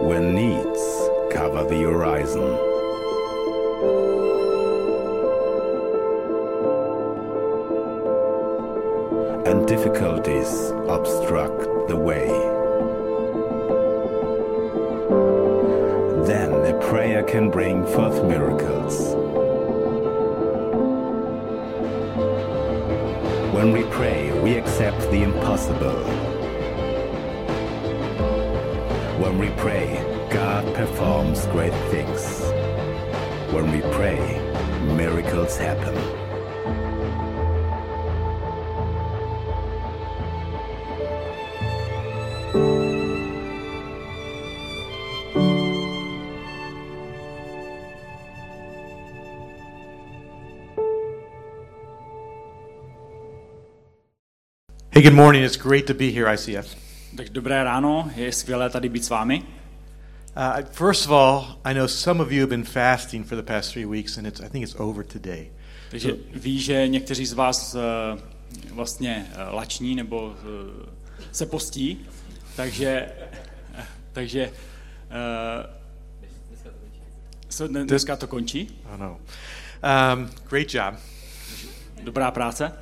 when needs cover the horizon. And difficulties obstruct the way. Then a prayer can bring forth miracles. When we pray, we accept the impossible. When we pray, God performs great things. When we pray, miracles happen. Hey, good morning. It's great to be here, ICF. Tak dobré ráno, je skvělé tady být s vámi. Uh, first of all, I know some of you have been fasting for the past three weeks, and it's, I think it's over today. Takže ví, že někteří z vás uh, vlastně uh, lační nebo uh, se postí, takže, uh, takže uh, so dne- dneska to končí. Oh, no. Um, great job. Dobrá práce.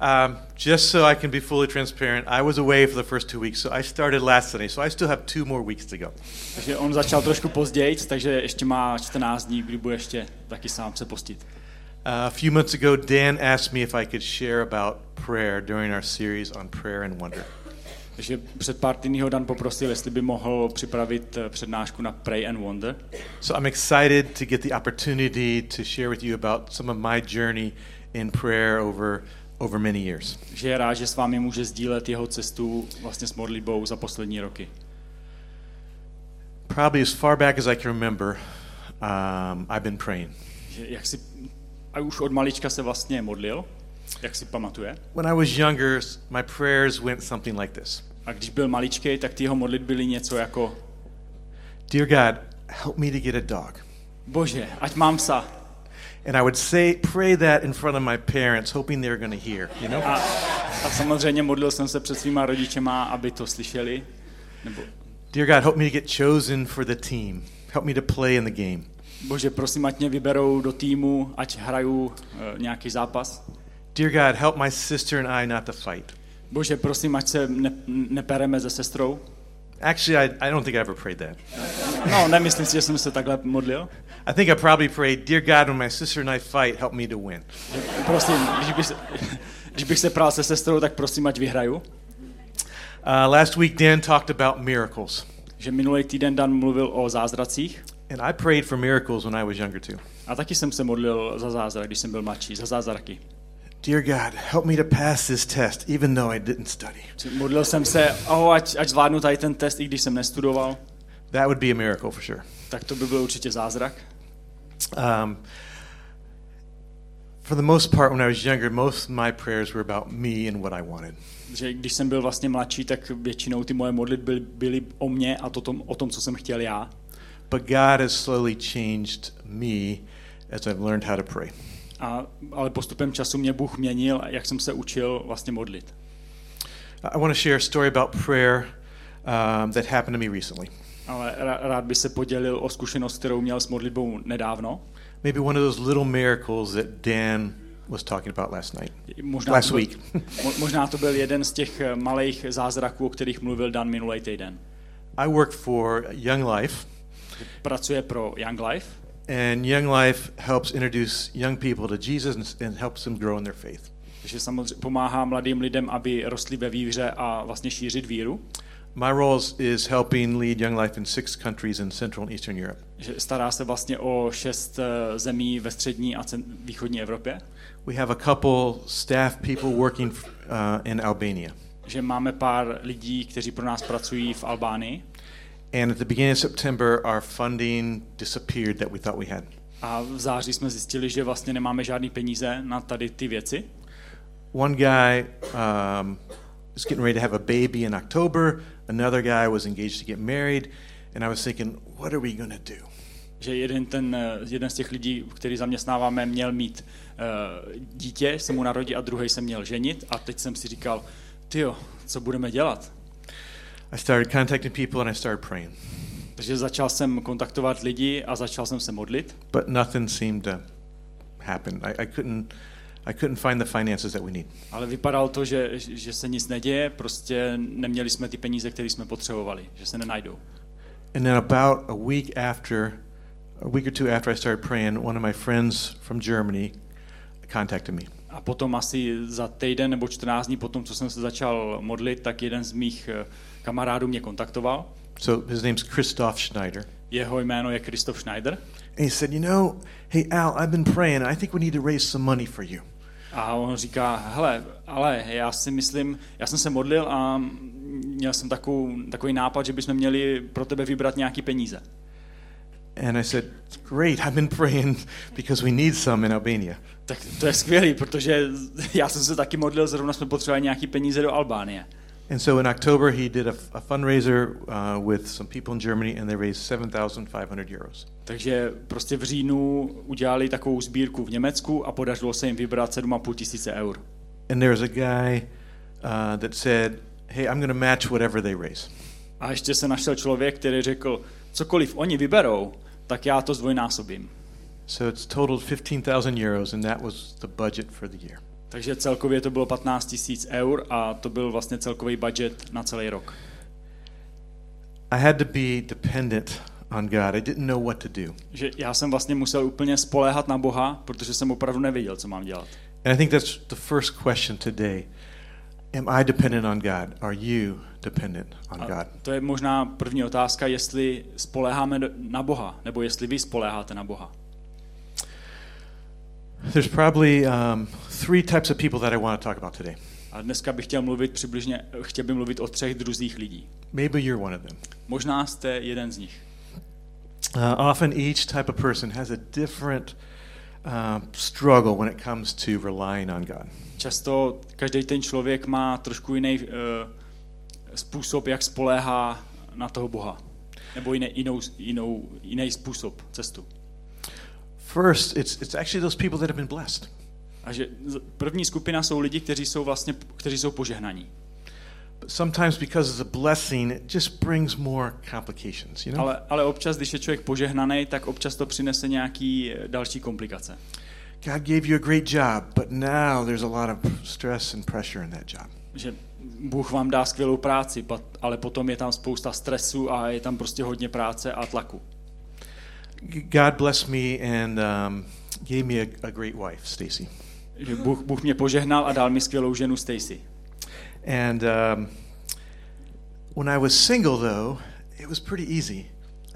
Um, just so I can be fully transparent, I was away for the first two weeks, so I started last Sunday, so I still have two more weeks to go. Takže on začal trošku později, takže ještě má 14 dní, kdy bude ještě taky sám se postit. Uh, a few months ago, Dan asked me if I could share about prayer during our series on prayer and wonder. Takže před pár týdny ho Dan poprosil, jestli by mohl připravit eh, přednášku na Pray and Wonder. So I'm excited to get the opportunity to share with you about some of my journey in prayer over over many years. že je rád, že s vámi může sdílet jeho cestu vlastně s modlitbou za poslední roky. Probably as far back as I can remember, um, I've been praying. Že jak si, a už od malička se vlastně modlil, jak si pamatuje. When I was younger, my prayers went something like this. A když byl maličký, tak ty jeho modlit byly něco jako Dear God, help me to get a dog. Bože, ať mám psa. And I would say, pray that in front of my parents, hoping they were going to hear, you know? A, a samozřejmě modlil jsem se před svýma rodičema, aby to slyšeli. Nebo, Dear God, help me to get chosen for the team. Help me to play in the game. bože, prosím, ať mě vyberou do týmu, ať hraju uh, nějaký zápas. Dear God, help my sister and I not to fight. Bože, prosím, ať se ne, nepereme se sestrou. Actually, I, I don't think I ever prayed that. No, nemyslím si, že jsem se takhle modlil. I think I probably prayed, Dear God, when my sister and I fight, help me to win. Prosím, když bych, se, když bych se prál se sestrou, tak prosím, ať vyhraju. Uh, last week, Dan talked about miracles. Že minulý týden Dan mluvil o zázracích And I prayed for miracles when I was younger too. a taky jsem se modlil za zázrak, když jsem byl mladší, za zázraky. Dear God, help me to pass this test, even though I didn't study. Modlil jsem se, oh, ať, ať zvládnu tady ten test, i když jsem nestudoval, That would be a miracle for sure. tak to by byl určitě zázrak. Um, for the most part, when I was younger, most of my prayers were about me and what I wanted. Že když jsem byl vlastně mladší, tak většinou ty moje modlitby byly, o mně a to tom, o tom, co jsem chtěl já. But God has slowly changed me as I've learned how to pray. A, ale postupem času mě Bůh měnil, jak jsem se učil vlastně modlit. I want to share a story about prayer um, that happened to me recently. Ale rád by se podělil o zkušenost, kterou měl s modlitbou nedávno. Maybe one of those little miracles that Dan was talking about last night, Možná last to byl, week. mo- možná to byl jeden z těch eh, malých zázraků, o kterých mluvil Dan minulý týden. I work for Young Life, Pracuje pro Young Life and Young Life helps introduce young people to Jesus and, and helps them grow in their faith. Takže samozřejmě pomáhá mladým lidem, aby rostli ve víře a vlastně šířit víru. My role is, helping lead Young Life in six countries in Central and Eastern Europe. Že stará se vlastně o šest eh, zemí ve střední a východní Evropě. We have a couple staff people working uh, in Albania. Že máme pár lidí, kteří pro nás pracují v Albánii. And at the beginning of September, our funding disappeared that we thought we had. A v září jsme zjistili, že vlastně nemáme žádný peníze na tady ty věci. One guy um, is getting ready to have a baby in October. Another guy was engaged to get married. And I was thinking, what are we going to do? Že jeden, ten, eh, jeden z těch lidí, který zaměstnáváme, měl mít uh, dítě, se mu narodí a druhý se měl ženit. A teď jsem si říkal, tyjo, co budeme dělat? I started contacting people and I started praying. Takže začal jsem kontaktovat lidi a začal jsem se modlit, but nothing seemed to happen. I, I couldn't I couldn't find the finances that we need. ale vypadalo to, že, že se nic neděje, prostě neměli jsme ty peníze, které jsme potřebovali, že se nenajdou. And then about a week after, a week or two after I started praying, one of my friends from Germany contacted me. A potom asi za týden nebo 14 dní potom, co jsem se začal modlit, tak jeden z mých eh, kamarádů mě kontaktoval. So his name's Christoph Schneider. Jeho jméno je Christoph Schneider. And he said, You know, hey, Al, I've been praying, I think we need to raise some money for you. A on říká, hele, ale já si myslím, já jsem se modlil a měl jsem takovou, takový nápad, že bychom měli pro tebe vybrat nějaký peníze. And I said, Great, I've been praying because we need some in Albania. Tak to je skvělý, protože já jsem se taky modlil, zrovna jsme potřebovali nějaký peníze do Albánie. And so in October, he did a, a fundraiser uh, with some people in Germany, and they raised 7,500 euros. Takže prostě v říjnu udělali takovou sbírku v Německu a podařilo se jim vybrat 7,5 tisíce eur. And there was a guy uh, that said, Hey, I'm going to match whatever they raise. A ještě se našel člověk, který řekl, cokoliv oni vyberou, tak já to zdvojnásobím. So it's totaled 15,000 euros, and that was the budget for the year. Takže celkově to bylo 15 tisíc eur a to byl vlastně celkový budget na celý rok. I had to be dependent on God. I didn't know what to do. Že já jsem vlastně musel úplně spoléhat na Boha, protože jsem opravdu nevěděl, co mám dělat. And I think that's the first question today. Am I dependent on God? Are you dependent on A God? to je možná první otázka, jestli spoléháme na Boha, nebo jestli vy spoléháte na Boha. There's probably um, three types of people that I want to talk about today. A dneska bych chtěl mluvit přibližně, chtěl bych mluvit o třech druzích lidí. Maybe you're one of them. Možná jste jeden z nich. Uh, often each type of person has a different uh, struggle when it comes to relying on God. Často každý ten člověk má trošku jiný uh, způsob, jak spoléhá na toho Boha. Nebo jiný, jinou, jinou, jiný způsob, cestu. First, it's, it's actually those people that have been blessed. A že první skupina jsou lidi, kteří jsou vlastně, kteří jsou požehnaní. Sometimes because it's a blessing, it just brings more complications, you know? Ale, ale občas, když je člověk požehnaný, tak občas to přinese nějaký eh, další komplikace. God gave you a great job, but now there's a lot of stress and pressure in that job. Že Bůh vám dá skvělou práci, ale potom je tam spousta stresu a je tam prostě hodně práce a tlaku. God blessed me and um, gave me a, a great wife, Stacy. Že Bůh, Bůh mě požehnal a dal mi skvělou ženu Stacy. And um, when I was single, though, it was pretty easy.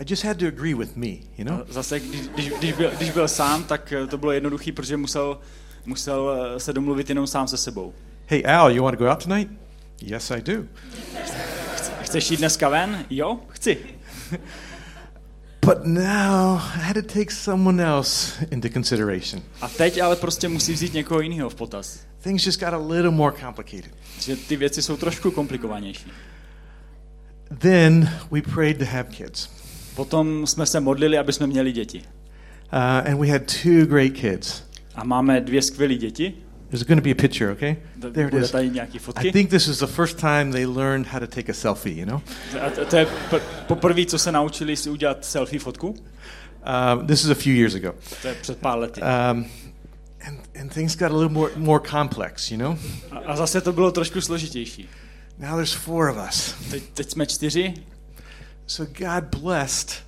I just had to agree with me, you know? Zase, když, když, když, byl, když byl sám, tak eh, to bylo jednoduché, protože musel, musel eh, se domluvit jenom sám se sebou. Hey, Al, you want to go out tonight? Yes, I do. Chceš jít dneska ven? Jo, chci. But now I had to take someone else into consideration. A teď ale prostě musí vzít někoho jiného v potaz. Things just got a little more complicated. Že ty věci jsou trošku komplikovanější. Then we prayed to have kids. Potom jsme se modlili, aby jsme měli děti. Uh, and we had two great kids. A máme dvě skvělé děti. There's going to be a picture, okay? There it is. I think this is the first time they learned how to take a selfie, you know? A to, je poprvé, co se naučili si udělat selfie fotku. Um, this is a few years ago. To je před pár lety. Um, and, and things got a little more, more complex, you know? A, a zase to bylo trošku složitější. Now there's four of us. Teď, teď jsme čtyři, So God blessed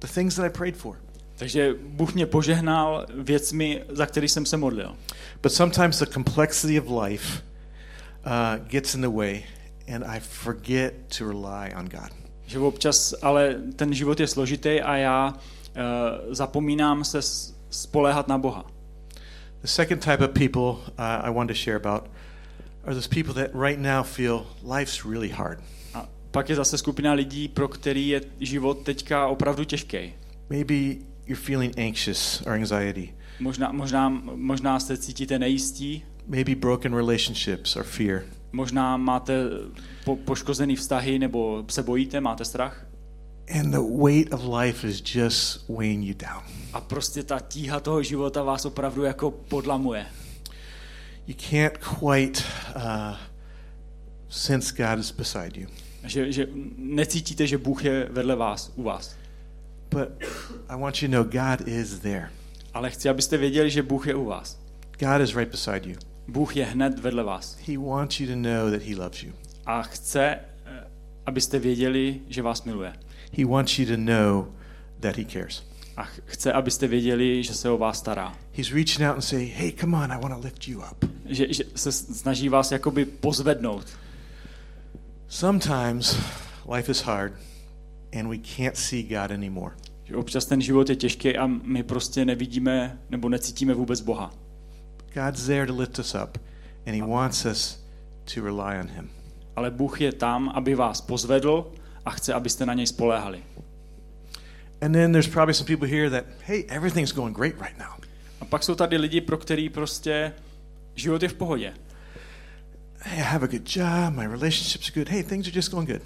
the things that I prayed for. Takže Bůh mě požehnal věcmi, za který jsem se modlil. But sometimes the complexity of life uh, gets in the way, and I forget to rely on God. Že občas, ale ten život je složitý a já uh, zapomínám se spoléhat na Boha. The second type of people uh, I want to share about are those people that right now feel life's really hard. A pak je zase skupina lidí, pro který je život teďka opravdu těžký. Maybe you're feeling anxious or anxiety, Možná, možná, možná se cítíte nejistí, maybe broken relationships or fear. možná máte po, poškozený vztahy nebo se bojíte, máte strach. And the weight of life is just weighing you down. A prostě ta tíha toho života vás opravdu jako podlamuje. You can't quite uh, sense God is beside you. Že, že necítíte, že Bůh je vedle vás, u vás. But I want you to know God is there. Ale chci, abyste věděli, že Bůh je u vás. God is right beside you. Bůh je hned vedle vás. He wants you to know that He loves you. A chce, eh, abyste věděli, že vás miluje. He wants you to know that He cares. A ch- chce, abyste věděli, že se o vás stará. He's reaching out and saying, Hey, come on, I want to lift you up. Že, že se snaží vás jakoby pozvednout. Sometimes life is hard and we can't see God anymore. Že občas ten život je těžký a my prostě nevidíme nebo necítíme vůbec Boha. God's there to lift us up and He wants us to rely on Him. Ale Bůh je tam, aby vás pozvedl a chce, abyste na něj spoléhali. And then there's probably some people here that, hey, everything's going great right now. A pak jsou tady lidi, pro který prostě život je v pohodě. Hey, I have a good job, my relationship's good. Hey, things are just going good.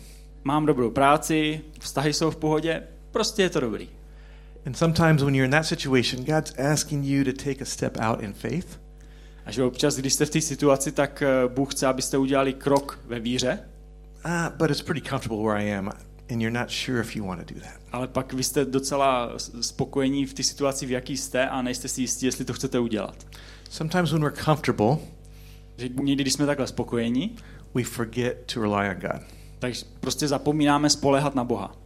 Mám dobrou práci, vztahy jsou v pohodě, prostě je to dobrý. And sometimes when you're in that situation, God's asking you to take a step out in faith. A že občas, když jste v té situaci, tak eh, Bůh chce, abyste udělali krok ve víře, Uh, but it's pretty comfortable where I am, and you're not sure if you want to do that. ale pak vy jste docela spokojení v té situaci, v jaký jste a nejste si jistí, jestli to chcete udělat. Sometimes when we're comfortable, Že někdy, když jsme takhle spokojení, we forget to rely on God. Tak prostě zapomínáme spolehat na Boha.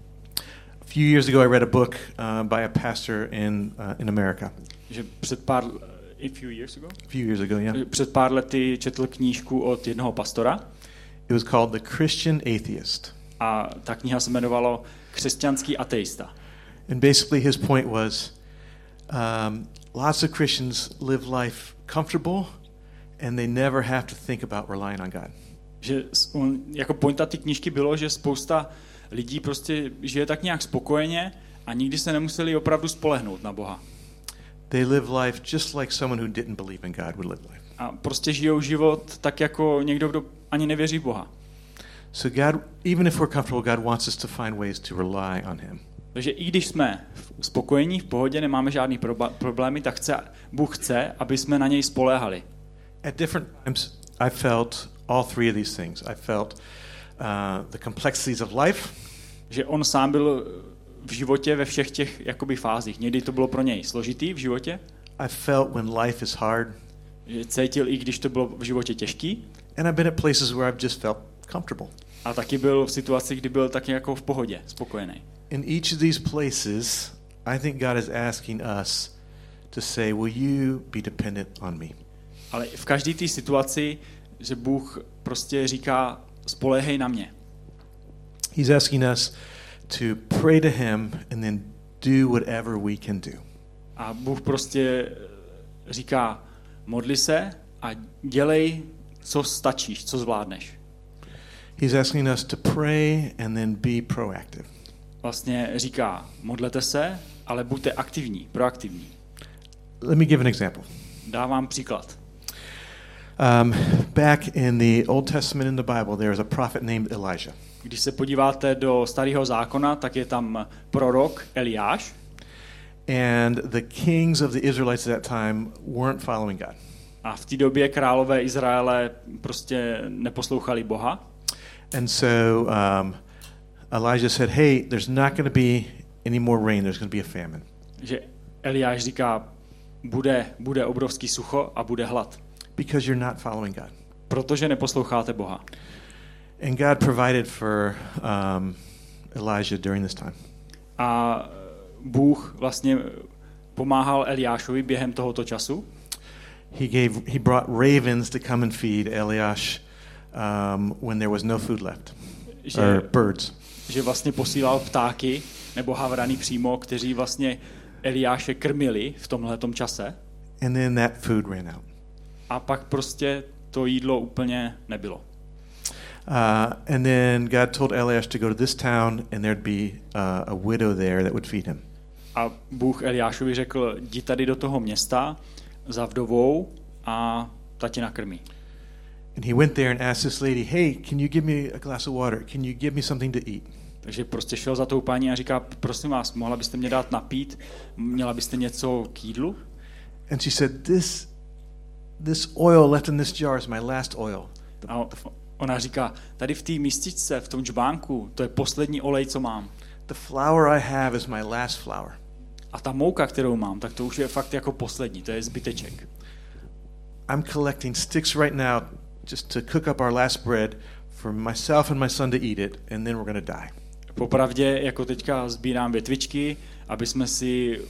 A few years ago, I read a book uh, by a pastor in uh, in America. Že před pár, a few years ago? A few years ago, yeah. Před pár lety četl knížku od jednoho pastora It was called The Christian Atheist. a ta kniha se jmenovalo Křesťanský ateista. And basically, his point was um, lots of Christians live life comfortable and they never have to think about relying on God. Že on, jako pointa ty knížky bylo, že spousta lidí prostě žije tak nějak spokojeně a nikdy se nemuseli opravdu spolehnout na Boha. They live life just like someone who didn't believe in God would live life. A prostě žijou život tak jako někdo, kdo ani nevěří v Boha. So, God, even if we're comfortable, God wants us to find ways to rely on Him. Takže i když jsme spokojení, v pohodě, nemáme žádný proba- problémy, tak chce, Bůh chce, aby jsme na něj spoléhali. At different times, I felt all three of these things. I felt uh, the complexities of life, Že on sám byl v životě ve všech těch jakoby fázích. Někdy to bylo pro něj složitý v životě, I felt when life is hard, že cítil, i když to bylo v životě těžký, and I've been at places where I've just felt comfortable. a taky byl v situaci, kdy byl taky jako v pohodě, spokojený. In each of these places, I think God is asking us to say, Will you be dependent on me? Ale v každé té situaci, že Bůh prostě říká, spolehej na mě. He's asking us to pray to Him and then do whatever we can do. A Bůh prostě říká, modli se a dělej, co stačíš, co zvládneš. He's asking us to pray and then be proactive. Vlastně říká, modlete se, ale buďte aktivní, proaktivní. Let me give an example. Dávám příklad. Um, back in the Old Testament in the Bible, there is a prophet named Elijah. Když se podíváte do starého zákona, tak je tam prorok Eliáš And the kings of the Israelites at that time weren't following God. a v té době králové Izraele prostě neposlouchali Boha. And so um, Elijah said, Hey, there's not going to be any more rain, there's going to be a famine. Že Eliáš říká, bude, bude obrovský sucho a bude hlad, Because you're not following God. protože neposloucháte Boha. And God provided for um, Elijah during this time. A Bůh vlastně pomáhal Eliášovi během tohoto času. He gave he brought ravens to come and feed Eliash um, when there was no food left, Že, or birds. že vlastně posílal ptáky nebo havrany přímo, kteří vlastně Eliáše krmili v tomhletom čase And then that food ran out. A pak prostě to jídlo úplně nebylo. Uh, and then God told Eliash to go to this town, and there'd be uh, a widow there that would feed him. A Bůh Eliášovi řekl, jdi tady do toho města za vdovou a ta tě nakrmí. And he went there and asked this lady, "Hey, can you give me a glass of water? Can you give me something to eat?" Takže prostě šel za tou paní a říká, prosím vás, mohla byste mě dát napít, měla byste něco k jídlu? And she said, "This, this oil left in this jar is my last oil. A, Ona říká, tady v té místičce, v tom čbánku, to je poslední olej, co mám. The flour I have is my last flour. A ta mouka, kterou mám, tak to už je fakt jako poslední, to je zbyteček. I'm collecting sticks right now just to cook up our last bread for myself and my son to eat it, and then we're going to die. Popravdě, jako teďka sbírám větvičky, aby jsme si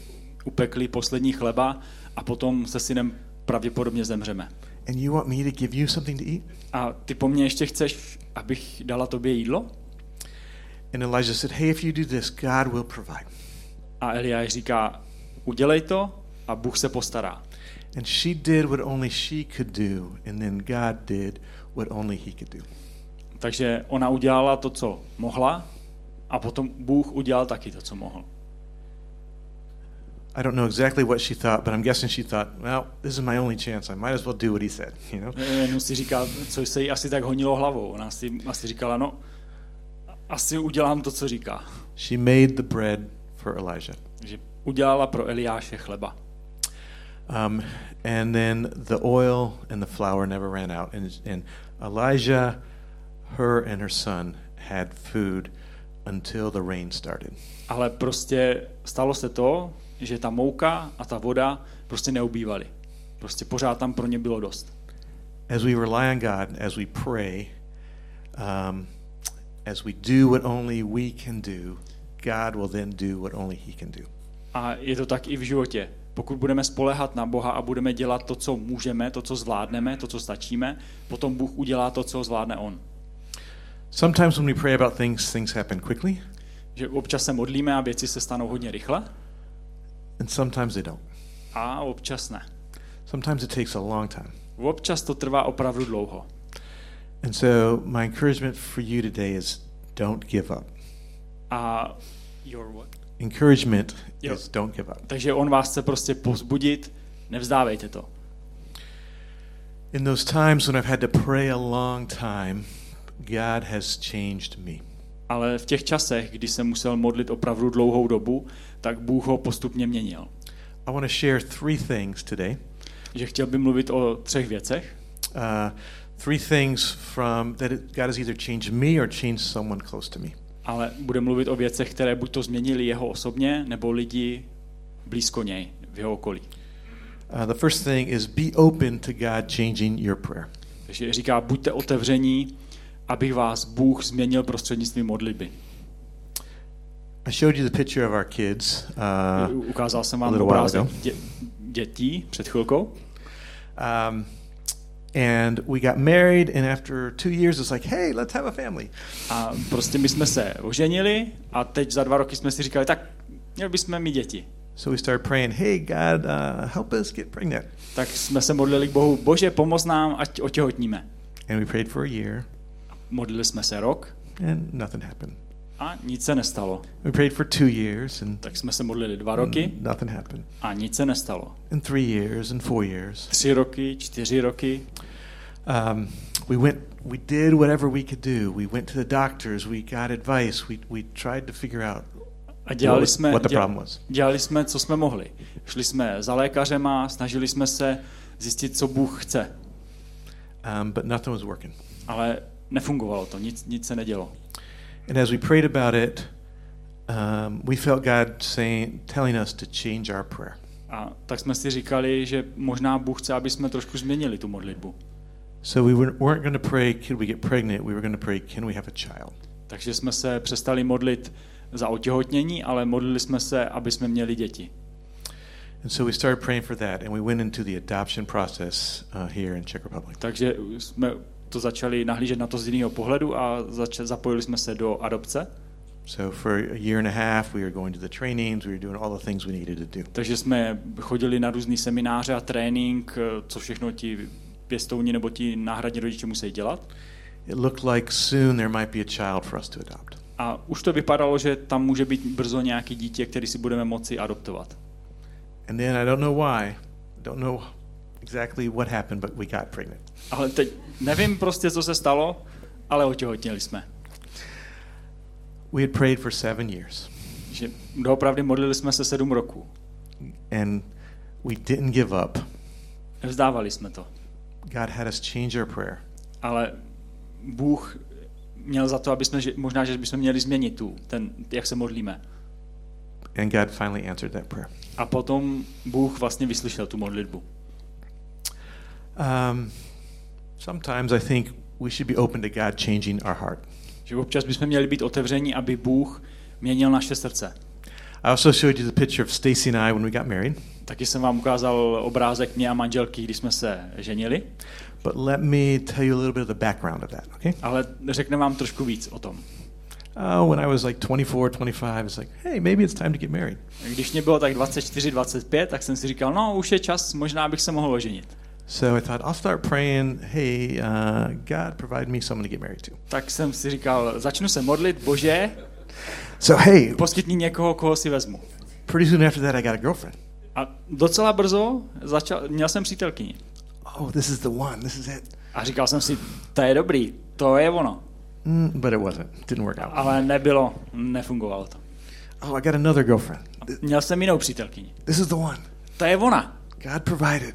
upekli poslední chleba a potom se synem pravděpodobně zemřeme. And you want me to give you something to eat? A ty po mně ještě chceš, abych dala tobě jídlo? And Elijah said, Hey, if you do this, God will provide. A Eliáš říká, udělej to a Bůh se postará. And she did what only she could do, and then God did what only he could do. Takže ona udělala to, co mohla a potom Bůh udělal taky to, co mohl. I don't know exactly what she thought, but I'm guessing she thought, well, this is my only chance. I might as well do what he said, you know? Jenom si říká, co se jí asi tak honilo hlavou. Ona si asi říkala, no, asi udělám to, co říká. She made the bread for Elijah. Takže udělala pro Eliáše chleba. Um, and then the oil and the flour never ran out. And, and Elijah, her and her son had food until the rain started. Ale prostě stalo se to, že ta mouka a ta voda prostě neubývaly. Prostě pořád tam pro ně bylo dost. As we rely on God, as we pray, um, as we do what only we can do, God will then do what only He can do. A je to tak i v životě. Pokud budeme spolehat na Boha a budeme dělat to, co můžeme, to, co zvládneme, to, co stačíme, potom Bůh udělá to, co zvládne On. Sometimes when we pray about things, things happen quickly, Že občas se modlíme a věci se stanou hodně rychle and sometimes they don't. a občas ne. Sometimes it takes a long time. Občas to trvá opravdu dlouho. And so, my encouragement for you today is don't give up. A your what? Encouragement Jo. is don't give up. Takže on vás chce prostě povzbudit, nevzdávejte to. In those times when I've had to pray a long time, God has changed me. Ale v těch časech, kdy jsem musel modlit opravdu dlouhou dobu, tak Bůh ho postupně měnil. I want to share three things today. Že chtěl by mluvit o třech věcech. Uh, three things from that God has either changed me or changed someone close to me. ale bude mluvit o věcech, které buď to změnili jeho osobně, nebo lidi blízko něj, v jeho okolí. Uh, the first thing is be open to God changing your prayer. Takže říká, buďte otevření, aby vás Bůh změnil prostřednictvím modlitby. I showed you the picture of our kids. Uh, Ukázal jsem vám obrázek dě, dětí před chvilkou. um, and we got married, and after two years, it's like, hey, let's have a family. A prostě my jsme se oženili a teď za dva roky jsme si říkali, tak měli bychom mít děti. So we started praying, hey, God, uh, help us get pregnant. Tak jsme se modlili k Bohu, bože, pomoz nám, ať otěhotníme. And we prayed for a year, Modlili jsme se rok and nothing happened. A nic se nestalo. We prayed for two years, and Tak jsme se modlili dva roky nothing happened. a nic se nestalo. And three years, and four years. Tři roky, čtyři roky. Um, we went, we did whatever we could do. We went to the doctors. We got advice. We we tried to figure out A dělali jsme, what the problem was. dělali jsme, co jsme mohli. Šli jsme za lékařema, snažili jsme se zjistit, co Bůh chce. Um, but nothing was working. Ale nefungovalo to, nic, nic se nedělo. And as we prayed about it, um, we felt God saying, telling us to change our prayer. A tak jsme si říkali, že možná Bůh chce, aby jsme trošku změnili tu modlitbu. So we weren't, going to pray, could we get pregnant? We were going to pray, can we have a child? Takže jsme se přestali modlit za otěhotnění, ale modlili jsme se, aby jsme měli děti. And so we started praying for that, and we went into the adoption process uh, here in Czech Republic. Takže jsme to začali nahlížet na to z jiného pohledu a zač- zapojili jsme se do adopce. So for a year and a half, we were going to the trainings, we were doing all the things we needed to do. Takže jsme chodili na různé semináře a trénink, eh, co všechno ti pěstouni nebo ti náhradní rodiče musí dělat. It looked like soon there might be a child for us to adopt. A už to vypadalo, že tam může být brzo nějaký dítě, který si budeme moci adoptovat. And then I don't know why, don't know exactly what happened, but we got pregnant. Ale teď nevím prostě, co se stalo, ale otěhotněli jsme. We had prayed for seven years, Že doopravdy modlili jsme se sedm roků. and we didn't give up. Nevzdávali jsme to. God had us change our prayer. Ale Bůh měl za to, aby jsme, možná, že bychom měli změnit tu, ten, jak se modlíme. And God finally answered that prayer. A potom Bůh vlastně vyslyšel tu modlitbu. Um, sometimes I think we should be open to God changing our heart. Že občas bychom měli být otevření, aby Bůh měnil naše srdce. I also showed you the picture of Stacy and I when we got married. Taky jsem vám ukázal obrázek mě a manželky, když jsme se ženili, But let me tell you a little bit of the background of that, okay? ale řekne vám trošku víc o tom. Uh, when I was like 24, 25, it's like, hey, maybe it's time to get married. Když mě bylo tak 24, 25, tak jsem si říkal, no už je čas, možná bych se mohl oženit. So I thought, I'll start praying, hey, uh, God, provide me someone to get married to. Tak jsem si říkal, začnu se modlit, bože, So, hey, poskytni někoho, koho si vezmu. pretty soon after that, I got a girlfriend. A docela brzo začal, měl jsem přítelkyni. Oh, this is the one. This is it. A říkal jsem si, to je dobrý, to je ono. Mm, but it wasn't. Didn't work out. Ale nebylo, nefungovalo to. Oh, I got another girlfriend. Th- Měl jsem jinou přítelkyni. This is the one. To je ona. God provided.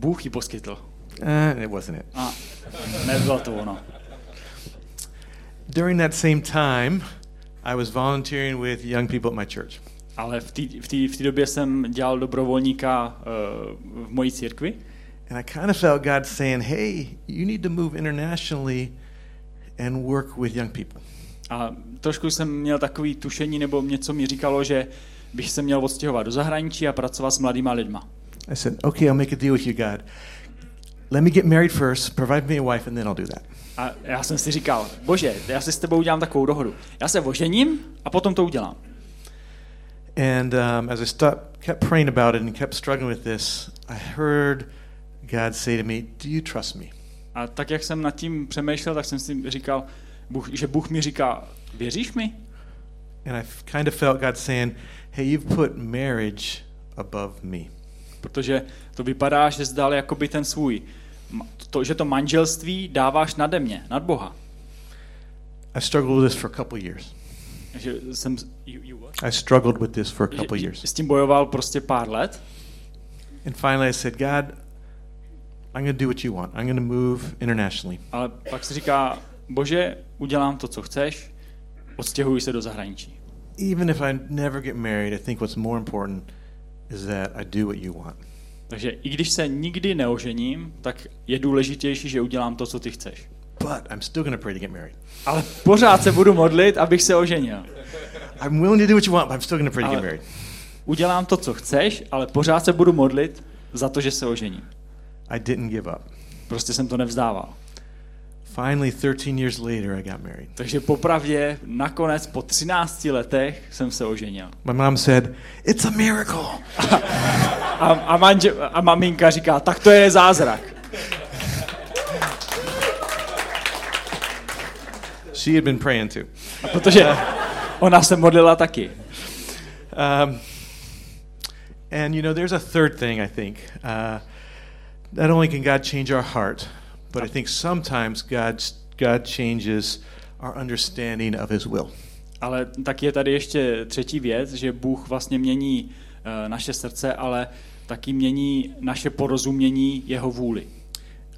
Bůh ji poskytl. Uh, it wasn't it. A nebylo to ono. During that same time, I was volunteering with young people at my church. Ale v té v té- v té době jsem dělal dobrovolníka uh, v mojí církvi And I kind of felt God saying, hey, you need to move internationally and work with young people. a trošku jsem měl takový tušení, nebo něco mi říkalo, že bych se měl odstěhovat do zahraničí a pracovat s mladýma lidma. I said, okay, I'll make a deal with you, God. Let me get married first, provide me a wife, and then I'll do that. A já jsem si říkal, bože, já si s tebou udělám takovou dohodu. Já se ožením a potom to udělám. And um, as I stopped, kept praying about it and kept struggling with this, I heard God say to me, Do you trust me? A tak, jak jsem nad tím přemýšlel, tak jsem si říkal, Bůh, že Bůh mi říká, věříš mi? And I kind of felt God saying, Hey, you've put marriage above me. Protože to vypadá, že zdal jakoby ten svůj, to, že to manželství dáváš nade mě, nad Boha. I struggled with this for a couple years. Že jsem you, you what? I struggled with this for a couple Že- years. s tím bojoval prostě pár let And finally I said, God, I'm going to do what you want. I'm going to move internationally. Ale pak si říká, bože, udělám to, co chceš, odstěhuji se do zahraničí. Even if I never get married, I think what's more important is that I do what you want. Takže i když se nikdy neožením, tak je důležitější, že udělám to, co ty chceš. But I'm still going to pray to get married. Ale pořád se budu modlit, abych se oženil. I'm willing to do what you want, but I'm still going to pray to get married. udělám to, co chceš, ale pořád se budu modlit za to, že se ožením. I didn't give up. Prostě jsem to nevzdával. Finally, 13 years later, I got married. Takže popravdě nakonec po 13 letech jsem se oženil. My mom said, It's a miracle. A, a, manže, a maminka říká, tak to je zázrak. She had been praying too. A protože ona se modlila taky. Um, and you know, there's a third thing I think. Uh, not only can God change our heart, but I think sometimes God God changes our understanding of His will. Ale tak je tady ještě třetí věc, že Bůh vlastně mění eh, naše srdce, ale taky mění naše porozumění jeho vůli.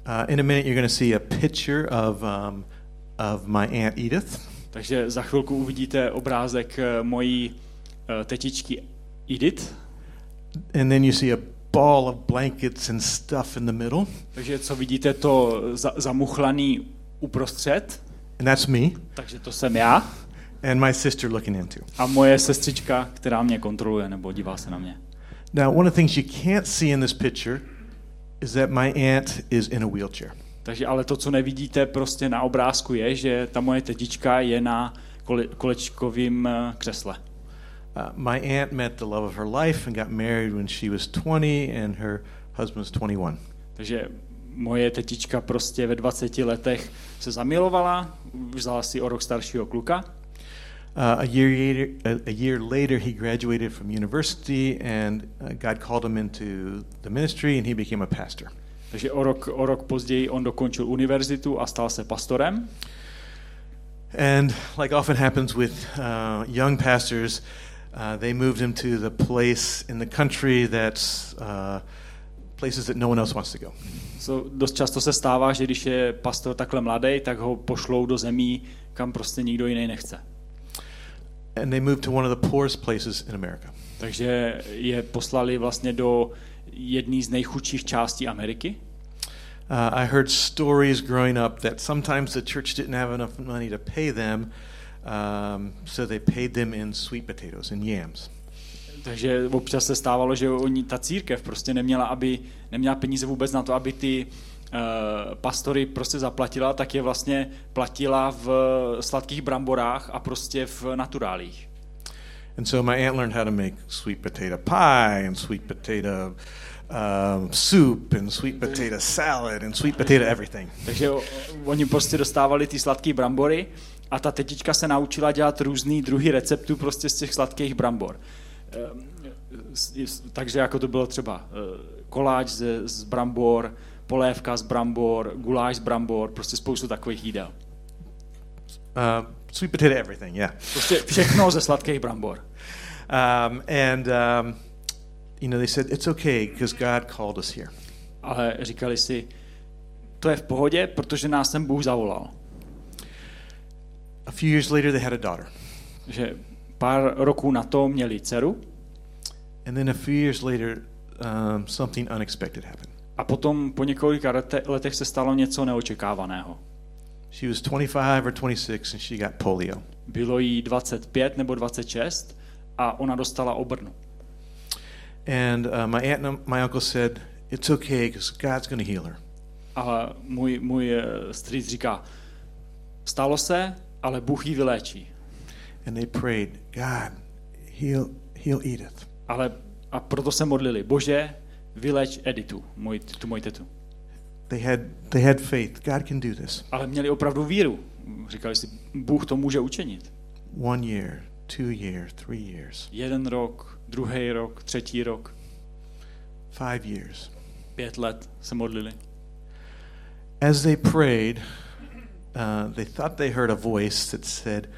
Uh, in a minute, you're going to see a picture of um, of my aunt Edith, Takže za chvilku uvidíte obrázek eh, mojí eh, tetičky Edith. and then you see a ball of blankets and stuff in the middle, Takže co vidíte, to za, zamuchlaný uprostřed, and that's me takže to jsem já and my sister looking into. a moje sestřička, která mě kontroluje nebo dívá se na mě. Now, one of the things you can't see in this picture is that my aunt is in a wheelchair. Takže ale to, co nevidíte prostě na obrázku je, že ta moje tetička je na kole, kolečkovém eh, křesle. Uh, my aunt met the love of her life and got married when she was 20, and her husband was 21. Takže moje tetička prostě ve 20 letech se zamilovala, vzala si o rok staršího kluka Uh, a year later, a, year later, he graduated from university, and uh, God called him into the ministry, and he became a pastor. Takže o rok, o rok později on dokončil univerzitu a stal se pastorem. And like often happens with uh, young pastors, uh, they moved him to the place in the country that's uh, places that no one else wants to go. So, dost často se stává, že když je pastor takhle mladý, tak ho pošlou do zemí, kam prostě nikdo jiný nechce. And they moved to one of the poorest places in America. Takže je poslali vlastně do jedné z nejchudších částí Ameriky. Uh, I heard stories growing up that sometimes the church didn't have enough money to pay them, um, so they paid them in sweet potatoes and yams. Takže občas se stávalo, že oni, ta církev prostě neměla, aby, neměla peníze vůbec na to, aby ty uh, pastory prostě zaplatila, tak je vlastně platila v sladkých bramborách a prostě v naturálích. And so my aunt learned how to make sweet potato pie and sweet potato um, soup and sweet potato salad and sweet potato everything. Takže oni prostě dostávali ty sladké brambory a ta tetička se naučila dělat různý druhy receptů prostě z těch sladkých brambor. Ehm, s- Takže jako to bylo třeba eh, koláč z, z brambor, polévka z brambor, guláš z brambor, prostě spoustu takových jídel. Uh, sweet potato everything, yeah. Prostě všechno ze sladkých brambor. Um, and um, you know, they said it's okay because God called us here. Ale říkali si, to je v pohodě, protože nás sem Bůh zavolal. A few years later, they had a daughter, Že pár roků na to měli dceru and then a few years later, um, something unexpected happened. a potom po několika lete- letech se stalo něco neočekávaného. She was 25 or 26, and she got polio. Bylo jí 25 nebo 26 a ona dostala obrnu. And uh, my aunt and my uncle said, "It's okay because God's going to heal her." A můj, můj eh, strýc říká, stalo se, ale Bůh ji vyléčí. And they prayed, "God, heal, heal Edith." Ale a proto se modlili, Bože, vyléč Editu, můj, tu moji tetu. They had they had faith. God can do this. Ale měli opravdu víru. Říkali si, Bůh to může učinit. One year, two years, three years, Jeden rok, druhý rok, třetí rok, five years. pět let se modlili. As they prayed, uh, they thought they heard a voice that said,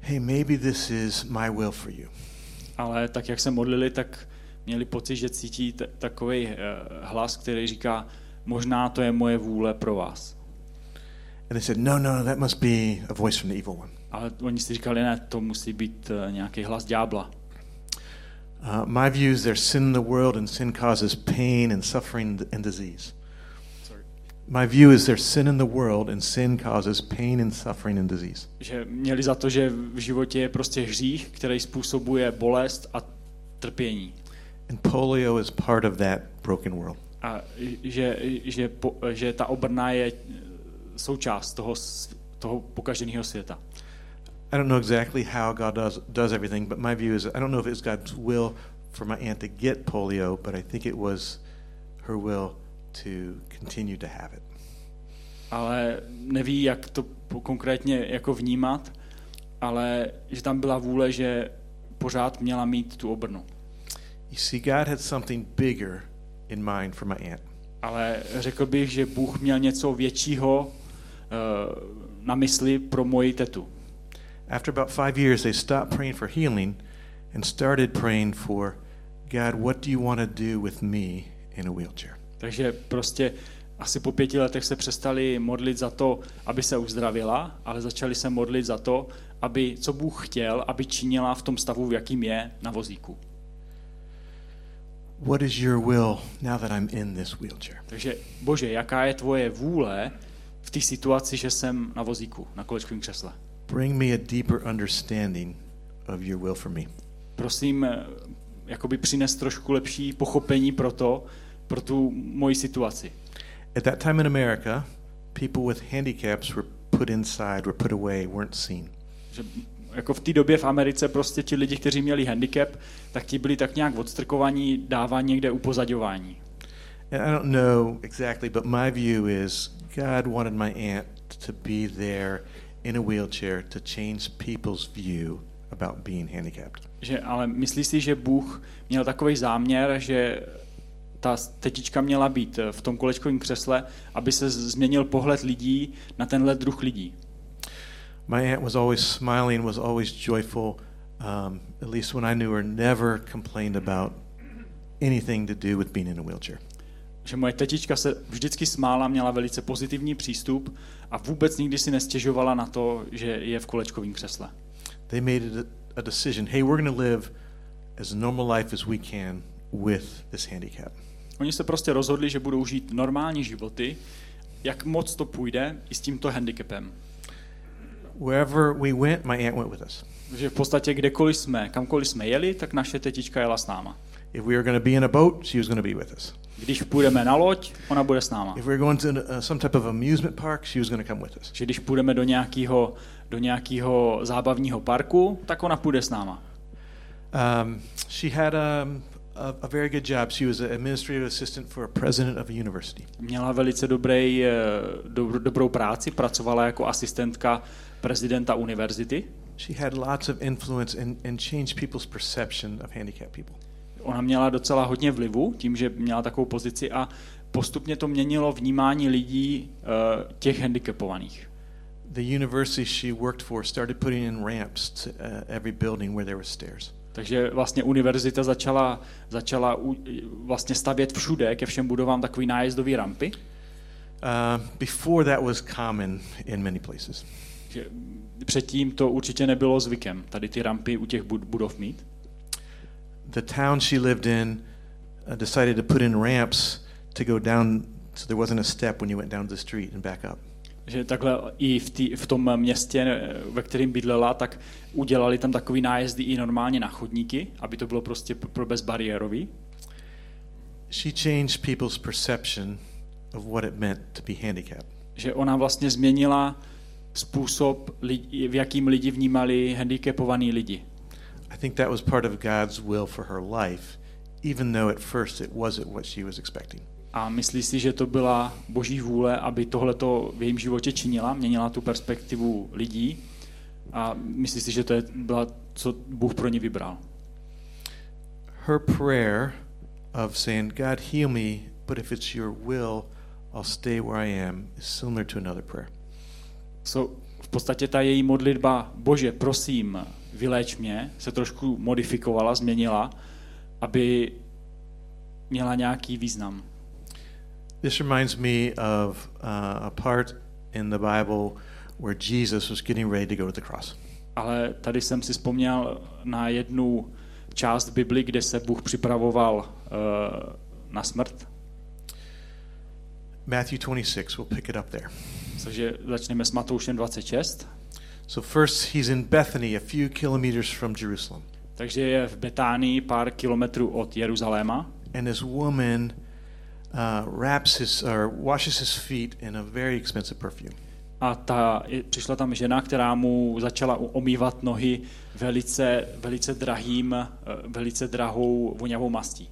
"Hey, maybe this is my will for you." Ale tak, jak se modlili, tak měli pocit, že cítí t- takový uh, hlas, který říká, možná to je moje vůle pro vás. And they said, "No, no, that must be a voice from the evil one." Ale oni si říkali, ne, to musí být uh, nějaký hlas ďábla. Uh, my view is there's sin in the world, and sin causes pain and suffering and disease. My view is there's sin in the world, and sin causes pain and suffering and disease. Že měli za to, že v životě je prostě hřích, který způsobuje bolest a trpění. And polio is part of that broken world. A že, že, po, že ta obrna je eh, součást toho, toho pokaženého světa. I don't know exactly how God does does everything, but my view is I don't know if it's God's will for my aunt to get polio, but I think it was her will to continue to have it. ale neví, jak to konkrétně jako vnímat, ale že tam byla vůle, že pořád měla mít tu obrnu. You see, God had something bigger in mind for my aunt. Ale řekl bych, že Bůh měl něco většího uh, na mysli pro moji tetu. After about five years, they stopped praying for healing and started praying for God, what do you want to do with me in a wheelchair? Takže prostě asi po pěti letech se přestali modlit za to, aby se uzdravila, ale začali se modlit za to, aby, co Bůh chtěl, aby činila v tom stavu, v jakým je na vozíku. What is your will now that I'm in this wheelchair? Takže Bože, jaká je tvoje vůle v té situaci, že jsem na vozíku, na kolečkovém křesle? Bring me a deeper understanding of your will for me. Prosím, eh, jakoby přines trošku lepší pochopení pro to, pro tu moji situaci. At that time in America, people with handicaps were put inside, were put away, weren't seen. Že jako v té době v Americe prostě ti lidi, kteří měli handicap, tak ti byli tak nějak odstrkovaní, dáváni někde upozaďování. And I don't know exactly, but my view is God wanted my aunt to be there in a wheelchair to change people's view about being handicapped. Že, ale myslíš si, že Bůh měl takový záměr, že ta tetička měla být v tom kolečkovém křesle, aby se změnil pohled lidí na tenhle druh lidí. My aunt was always smiling, was always joyful. Um, at least when I knew her, never complained about anything to do with being in a wheelchair. že moje tetička se vždycky smála, měla velice pozitivní přístup a vůbec nikdy si nestěžovala na to, že je v kolečkovém křesle. They made a, a decision hey, we're going to live as normal life as we can with this handicap. Oni se prostě rozhodli, že budou žít normální životy, jak moc to půjde i s tímto handicapem. Wherever we went, my aunt went with us. Že v podstatě kdekoliv jsme, kamkoliv jsme jeli, tak naše tetička jela s náma. If we were going to be in a boat, she was going to be with us. Když půjdeme na loď, ona bude s náma. If we were going to uh, some type of amusement park, she was going to come with us. Že když půjdeme do nějakého, do nějakého zábavního parku, tak ona půjde s náma. Um, she had um, a, a very good job. She was an administrative assistant for a president of a university. Měla velice dobrý, eh, do, dobrou práci, pracovala jako asistentka prezidenta univerzity. She had lots of influence and, and changed people's perception of handicapped people. Ona měla docela hodně vlivu tím, že měla takovou pozici a postupně to měnilo vnímání lidí uh, těch handicapovaných. The university she worked for started putting in ramps to uh, every building where there were stairs. Takže vlastně univerzita začala, začala vlastně stavět všude ke všem budovám takový nájezdový rampy. Uh, before that was common in many places. Že předtím to určitě nebylo zvykem, tady ty rampy u těch bud- budov mít. The town she lived in uh, decided to put in ramps to go down so there wasn't a step when you went down the street and back up. Že takhle i v, tý, v tom městě, ve kterém bydlela, tak udělali tam takový nájezdy i normálně na chodníky, aby to bylo prostě pro bezbariérový. She changed people's perception of what it meant to be handicapped. Že ona vlastně změnila způsob, lidi, v jakým lidi vnímali handicapovaný lidi. I think that was part of God's will for her life, even though at first it wasn't what she was expecting. A myslí si, že to byla boží vůle, aby tohleto v jejím životě činila, měnila tu perspektivu lidí a myslí si, že to je, byla, co Bůh pro ní vybral. Her prayer of saying, God, heal me, but if it's your will, I'll stay where I am, is similar to another prayer. So, v podstatě ta její modlitba, Bože, prosím, vyléč mě, se trošku modifikovala, změnila, aby měla nějaký význam. This reminds me of uh, a part in the Bible where Jesus was getting ready to go to the cross. Ale tady jsem si vzpomněl na jednu část Bibli, kde se Bůh připravoval uh, na smrt. Matthew 26, we'll pick it up there. Takže začneme s Matoušem 26. So first he's in Bethany, a few kilometers from Jerusalem. Takže je v Betánii pár kilometrů od Jeruzaléma And this woman uh, wraps his or washes his feet in a very expensive perfume. a ta, přišla tam žena, která mu začala omývat nohy velice, velice drahým, eh, velice drahou voňavou mastí.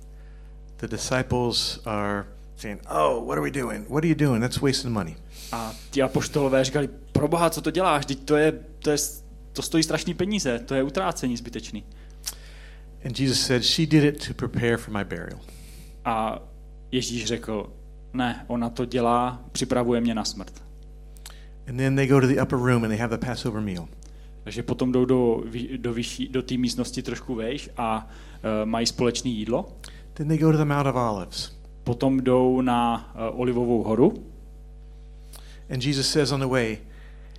The disciples are saying, "Oh, what are we doing? What are you doing? That's wasting money." A ti apoštolové říkali, proboha, co to děláš? Teď to, je, to, je, to stojí strašný peníze, to je utrácení zbytečný. And Jesus said, "She did it to prepare for my burial." A Ježíš řekl, ne, ona to dělá, připravuje mě na smrt. And then they go to the upper room and they have the Passover meal. Takže potom jdou do, do, vyšší, do té místnosti trošku vejš a uh, mají společné jídlo. Then they go to the Mount of Olives. Potom jdou na uh, Olivovou horu And Jesus says on the way,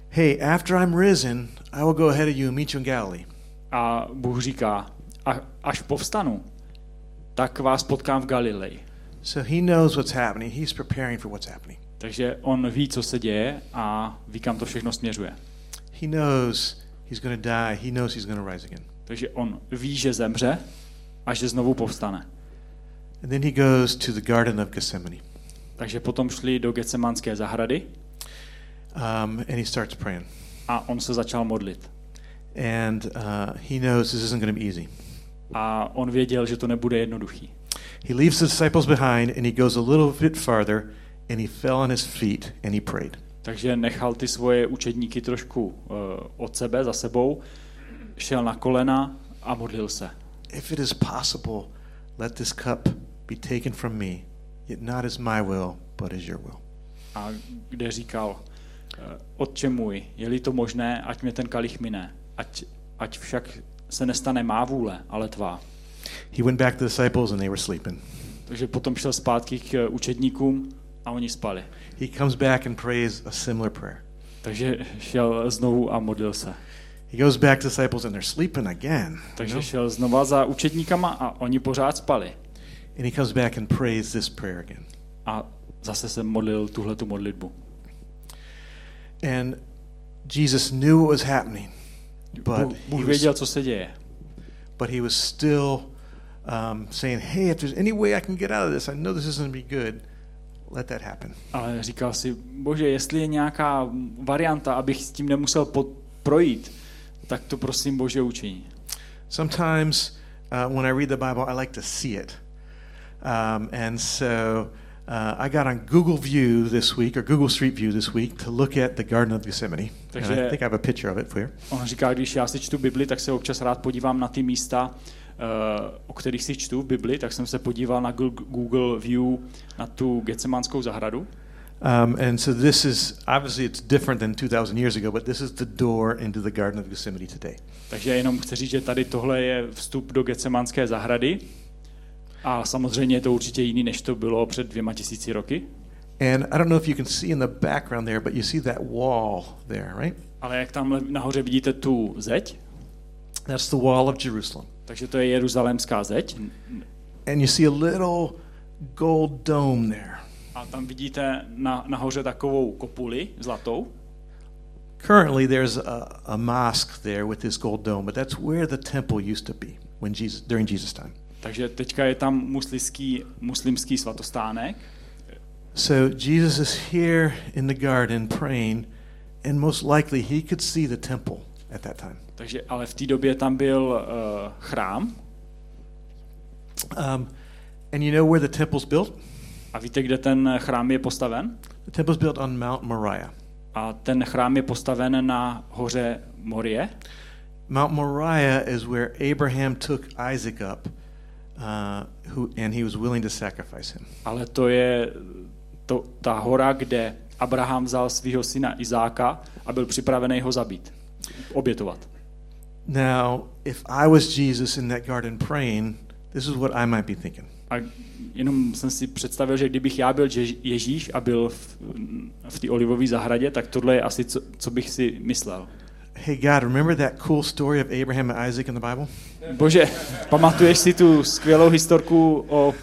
"Hey, after I'm risen, I will go ahead of you and meet you in Galilee." a Bůh říká, a, až povstanu, tak vás potkám v Galileji. So he knows what's happening. He's preparing for what's happening. Takže on ví, co se děje a ví, kam to všechno směřuje. He knows he's going to die. He knows he's going to rise again. Takže on ví, že zemře a že znovu povstane. And then he goes to the Garden of Gethsemane. Takže potom šli do Getsemanské zahrady Um, and he starts praying. a on se začal modlit. And uh, he knows this isn't going to be easy. A on věděl, že to nebude jednoduchý. He leaves the disciples behind and he goes a little bit farther and he fell on his feet and he prayed. Takže nechal ty svoje učedníky trošku uh, od sebe, za sebou, šel na kolena a modlil se. If it is possible, let this cup be taken from me, yet not as my will, but as your will. A kde říkal, uh, Otče můj, je-li to možné, ať mě ten kalich mine, ať, ať však se nestane má vůle, ale tvá. He went back to the disciples and they were sleeping. Takže potom šel zpátky k učedníkům a oni spali. He comes back and prays a similar prayer. Takže šel znovu a modlil se. He goes back to disciples and they're sleeping again. you Takže know? šel znova za učedníkama a oni pořád spali. And he comes back and prays this prayer again. A zase se modlil tuhletu modlitbu. And Jesus knew what was happening, but Bůh, he Bůh was, věděl, co se děje. but he was still um, saying, "Hey, if there's any way I can get out of this, I know this isn't going to be good. Let that happen." Ale říkal si, bože, jestli je nějaká varianta, abych s tím nemusel po, projít, tak to prosím Bože učiní. Sometimes uh, when I read the Bible, I like to see it. Um, and so uh, I got on Google View this week, or Google Street View this week, to look at the Garden of Gethsemane. And I Takže- think I have a picture of it for you. On říká, když já si čtu Bibli, tak se občas rád podívám na ty místa, o kterých si čtu v Bibli, tak jsem se podíval na Google View na tu Getsemanskou zahradu. Um, and so this is obviously it's different than 2,000 years ago, but this is the door into the Garden of Gethsemane today. Takže jenom chci říct, že tady tohle je vstup do Getsemanské zahrady. A samozřejmě je to určitě jiný, než to bylo před dvěma tisíci roky. And I don't know if you can see in the background there, but you see that wall there, right? Ale jak tam nahoře vidíte tu zeď, That's the wall of Jerusalem. Takže to je jeruzalémská zeď. And you see a little gold dome there. A tam vidíte na, nahoře takovou kopuli zlatou. Currently, there's a, a mosque there with this gold dome, but that's where the temple used to be when Jesus during Jesus' time. Takže teďka je tam muslimský, muslimský svatostánek. So Jesus is here in the garden praying, and most likely he could see the temple at that time. Takže, ale v té době tam byl uh, chrám. Um, and you know where the temple's built? A víte, kde ten chrám je postaven? The temple's built on Mount Moriah. A ten chrám je postaven na hoře Morie. Mount Moriah is where Abraham took Isaac up, uh, who, and he was willing to sacrifice him. Ale to je to, ta hora, kde Abraham vzal svého syna Izáka a byl připravený ho zabít, obětovat. Now, if I was Jesus in that garden praying, this is what I might be thinking. A jenom jsem si představil, že kdybych já byl Jež- Ježíš a byl v, v té olivové zahradě, tak tohle je asi, co, co bych si myslel. Hey, God, remember that cool story of Abraham and Isaac in the Bible? Bože, pamatuješ si tu skvělou historku o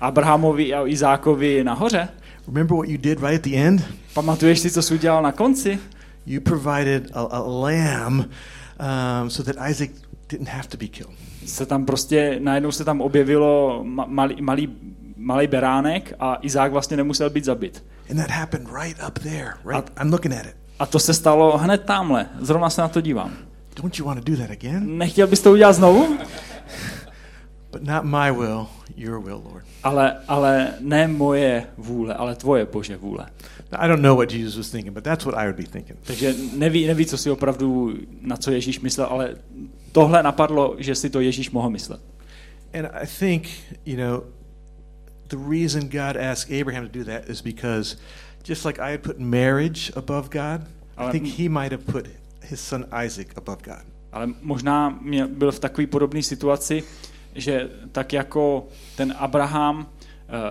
Abrahamovi a Izákovi nahoře? Remember what you did right at the end? Pamatuješ si, co jsi udělal na konci? You provided a, a lamb um, so that Isaac didn't have to be killed. Se tam prostě, najednou se tam objevilo ma- malý, malý, malý beránek a Izák vlastně nemusel být zabit. And that happened right up there, right? I'm looking at it. A to se stalo hned tamhle. Zrovna se na to dívám. Don't you want to do that again? Nechtěl bys to udělat znovu? But not my will, your will, Lord. Ale, ale ne moje vůle, ale tvoje Bože vůle. I don't know what Jesus was thinking, but that's what I would be thinking. Takže neví, neví, co si opravdu, na co Ježíš myslel, ale tohle napadlo, že si to Ježíš mohl myslet. And I think, you know, the reason God asked Abraham to do that is because just like I had put marriage above God, I Ale- think he might have put his son Isaac above God. Ale možná mě byl v takové podobné situaci, že tak jako ten Abraham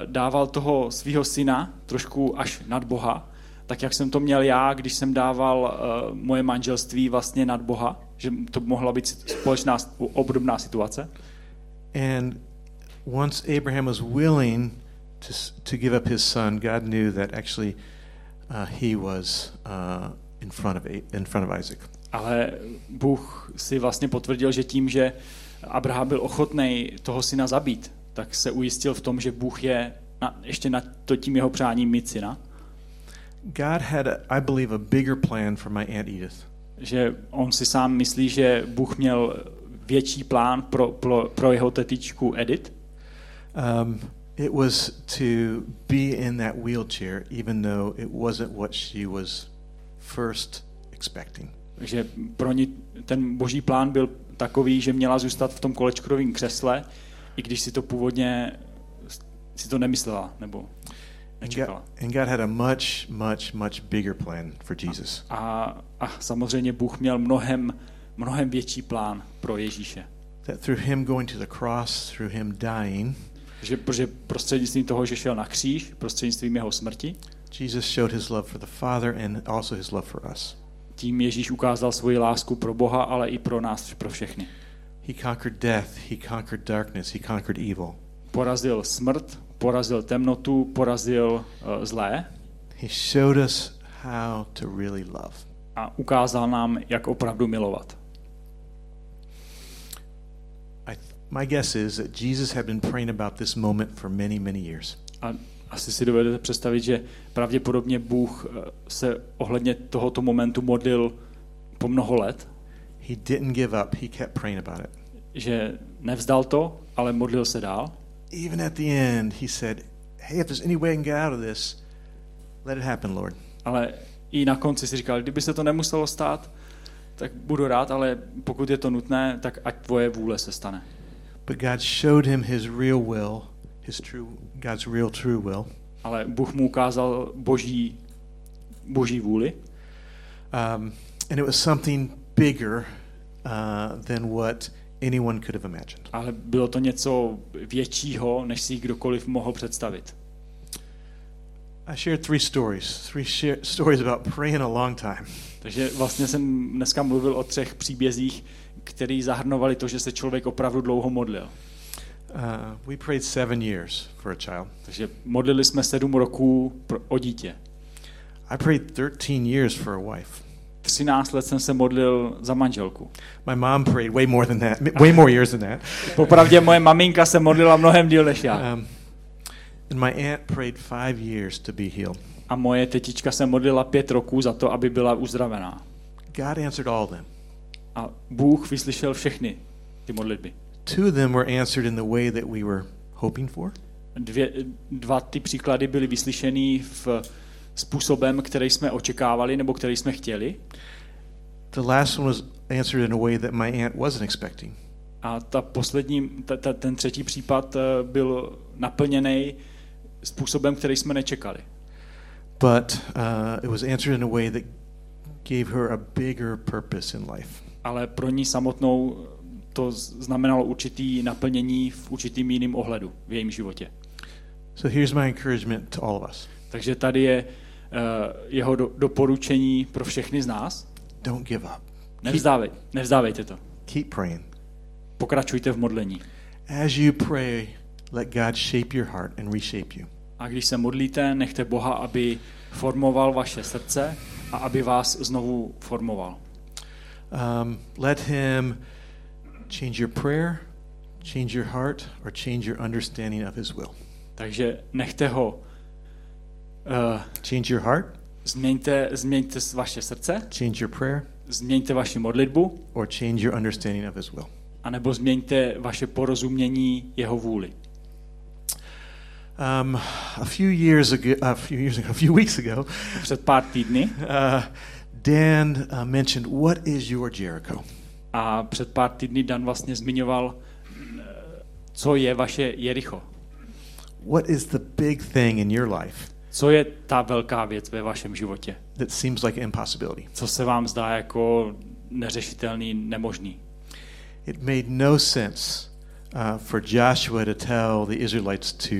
dával toho svého syna trošku až nad Boha, tak jak jsem to měl já, když jsem dával eh, moje manželství vlastně nad Boha, že to mohla být společná, obdobná situace. And once Abraham was willing to, to give up his son, God knew that actually uh, he was uh, in, front of, in front of Isaac. Ale Bůh si vlastně potvrdil, že tím, že Abraham byl ochotný toho syna zabít, tak se ujistil v tom, že Bůh je na, ještě nad to tím jeho přáním mít syna. God had, a, I believe, a bigger plan for my Aunt Edith. Že on si sám myslí, že Bůh měl větší plán pro, pro, pro jeho tetičku Edith. Um, it was to be in that wheelchair, even though it wasn't what she was first expecting. že pro ní ten boží plán byl takový, že měla zůstat v tom kolečkovém křesle, i když si to původně si to nemyslela nebo And nečekala. God, and God had a much, much, much bigger plan for Jesus. A, a samozřejmě Bůh měl mnohem, mnohem větší plán pro Ježíše. That through him going to the cross, through him dying, Že, protože prostřednictvím toho, že šel na kříž, prostřednictvím jeho smrti, Jesus showed his love for the Father and also his love for us. tím Ježíš ukázal svoji lásku pro Boha, ale i pro nás, pro všechny. He conquered death, he conquered darkness, he conquered evil. Porazil smrt, porazil temnotu, porazil uh, zlé He showed us how to really love. a ukázal nám, jak opravdu milovat. I, my guess is that Jesus had been praying about this moment for many, many years. A asi si dovedete představit, že pravděpodobně Bůh eh, se ohledně tohoto momentu modlil po mnoho let, He didn't give up, he kept praying about it. Že nevzdal to, ale modlil se dál. Even at the end, he said, Hey, if there's any way I can get out of this, let it happen, Lord. Ale i na konci si říkal, kdyby se to nemuselo stát, tak budu rád, ale pokud je to nutné, tak ať tvoje vůle se stane. But God showed him his real will, his true, God's real true will. Ale Bůh mu ukázal boží, boží vůli Um, and it was something bigger uh, than what anyone could have imagined. ale bylo to něco většího, než si kdokoliv mohl představit. I shared three stories, three stories about praying a long time. Takže vlastně jsem dneska mluvil o třech příbězích, který zahrnovali to, že se člověk opravdu dlouho modlil. Uh, we prayed seven years for a child. Takže modlili jsme sedm roků pro, o dítě. I prayed 13 years for a wife. 13 let jsem se modlil za manželku. My mom prayed way more than that, way more years than that. Popravdě moje maminka se modlila mnohem díl než já. Um, and my aunt prayed five years to be healed. A moje tetička se modlila pět roků za to, aby byla uzdravená. God answered all them. A Bůh vyslyšel všechny ty modlitby. Two of them were answered in the way that we were hoping for. Dvě, dva ty příklady byly vyslyšený v způsobem, který jsme očekávali nebo který jsme chtěli. The last one was answered in a way that my aunt wasn't expecting. A ta poslední, ta, ta, ten třetí případ eh, byl naplněný způsobem, který jsme nečekali. But uh, it was answered in a way that gave her a bigger purpose in life. Ale pro ní samotnou to znamenalo určitý naplnění v určitým jiným ohledu v jejím životě. So here's my encouragement to all of us. Takže tady je uh, jeho do, doporučení pro všechny z nás. Don't give up. Nevzdávej, nevzdávejte to. Keep praying. Pokračujte v modlení. As you pray, let God shape your heart and reshape you. A když se modlíte, nechte Boha, aby formoval vaše srdce a aby vás znovu formoval. Um, let Him change your prayer, change your heart, or change your understanding of His will. Takže nechte ho uh, Change your heart, změňte, změňte vaše srdce, change your prayer, změňte vaši modlitbu, or change your understanding of His will. anebo změňte vaše porozumění jeho vůli. Um, a few years ago, a few years ago, a few weeks ago, Před pár týdny uh, Dan uh, mentioned, "What is your Jericho?" a před pár týdny Dan vlastně zmiňoval, eh, co je vaše Jericho. What is the big thing in your life Co je ta velká věc ve vašem životě? that seems like impossibility? Co se vám zdá jako neřešitelný, nemožný? It made no sense uh, for Joshua to tell the Israelites to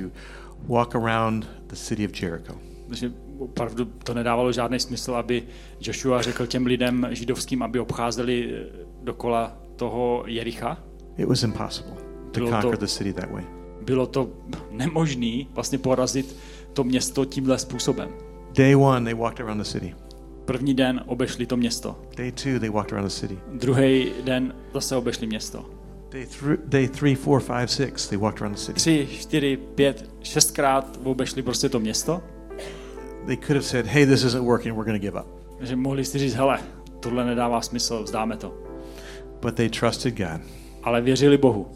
walk around the city of Jericho. Takže opravdu to nedávalo žádný smysl, aby Joshua řekl těm lidem židovským, aby obcházeli eh, dokola toho Jericha. It was impossible to Bylo to- conquer the city that way. Bylo to nemožné vlastně porazit to město tímhle způsobem. Day one, they walked around the city. První den obešli to město. Day two, they walked around the city. Druhý den zase obešli město. Day, thr- day three, four, five, six, they walked around the city. Tři, čtyři, pět, šestkrát obešli prostě to město. They could have said, hey, this isn't working, we're going to give up. Takže mohli si říct, hele, tohle nedává smysl, vzdáme to. But they trusted God. Ale věřili Bohu.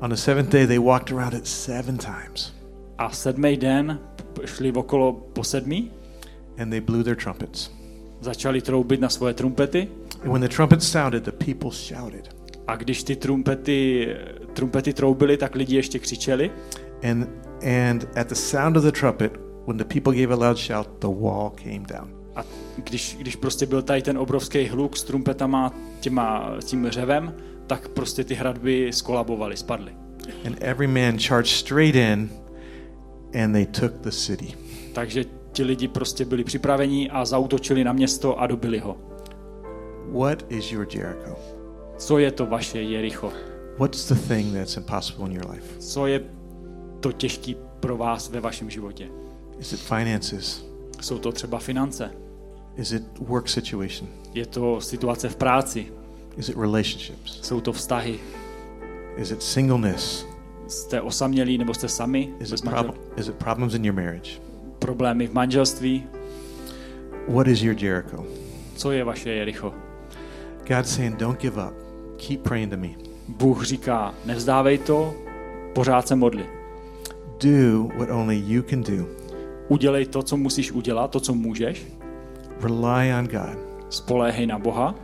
On the seventh day, they walked around it seven times, A sedmý den šli okolo po sedmý, and they blew their trumpets. začali troubit na svoje trumpety And when the trumpets sounded, the people shouted. a když ty trumpety, trumpety troubily, tak lidi ještě křičeli And, and at the sound of the trumpet, when the people gave a loud shout, the wall came down. a když, když prostě byl tady ten obrovský hluk s trumpetama, těma, tím řevem, tak prostě ty hradby skolabovaly, spadly. And every man charged straight in, and they took the city. Takže ti lidi prostě byli připraveni a zautočili na město a dobili ho. What is your Jericho? Co je to vaše Jericho? What's the thing that's impossible in your life? Co je to těžký pro vás ve vašem životě? Is it finances? Jsou to třeba finance? Is it work situation? Je to situace v práci? Is it relationships? Jsou to vztahy? Is it singleness? Jste osamělí nebo jste sami? Is it, prob- is it problems in your marriage? Problémy v manželství? What is your Jericho? Co je vaše Jericho? God's saying, don't give up. Keep praying to me. Bůh říká, nevzdávej to, pořád se modli. Do what only you can do. Udělej to, co musíš udělat, to, co můžeš. Rely on God. Spoléhej na Boha.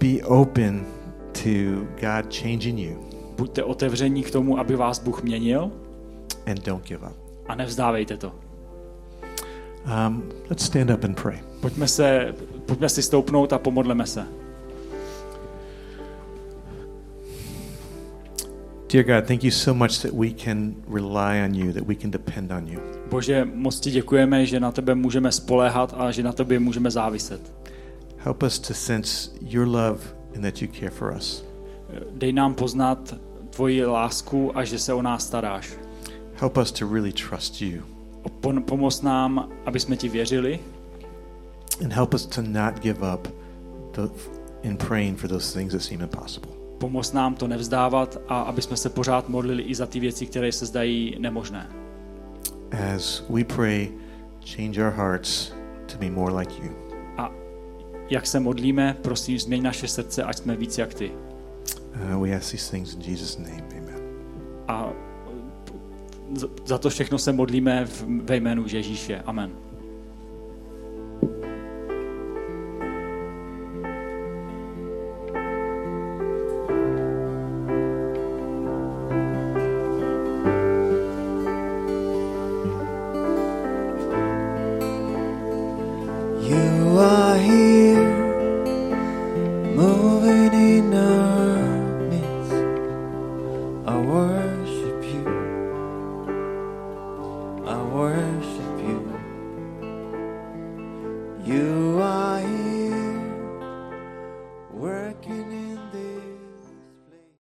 Be open to God changing you Buďte otevření k tomu, aby vás Bůh měnil and don't give up. a nevzdávejte to. Um, let's stand up and pray. Pojďme, se, pojďme si stoupnout a pomodleme se. Dear God, thank you so much that we can rely on you, that we can depend on you. Bože, moc ti děkujeme, že na tebe můžeme spoléhat a že na tebe můžeme záviset. Help us to sense your love and that you care for us. Dej nám poznat tvoji lásku a že se o nás staráš. Help us to really trust you Pomoz nám, aby jsme ti věřili and help us to not give up the, in praying for those things that seem impossible. Pomoz nám to nevzdávat a aby jsme se pořád modlili i za ty věci, které se zdají nemožné. As we pray, change our hearts to be more like you. A jak se modlíme, prosím, změň naše srdce, ať jsme víc jak ty. Uh, we ask these things in Jesus' name. Amen. A za to všechno se modlíme ve jménu Ježíše. Amen.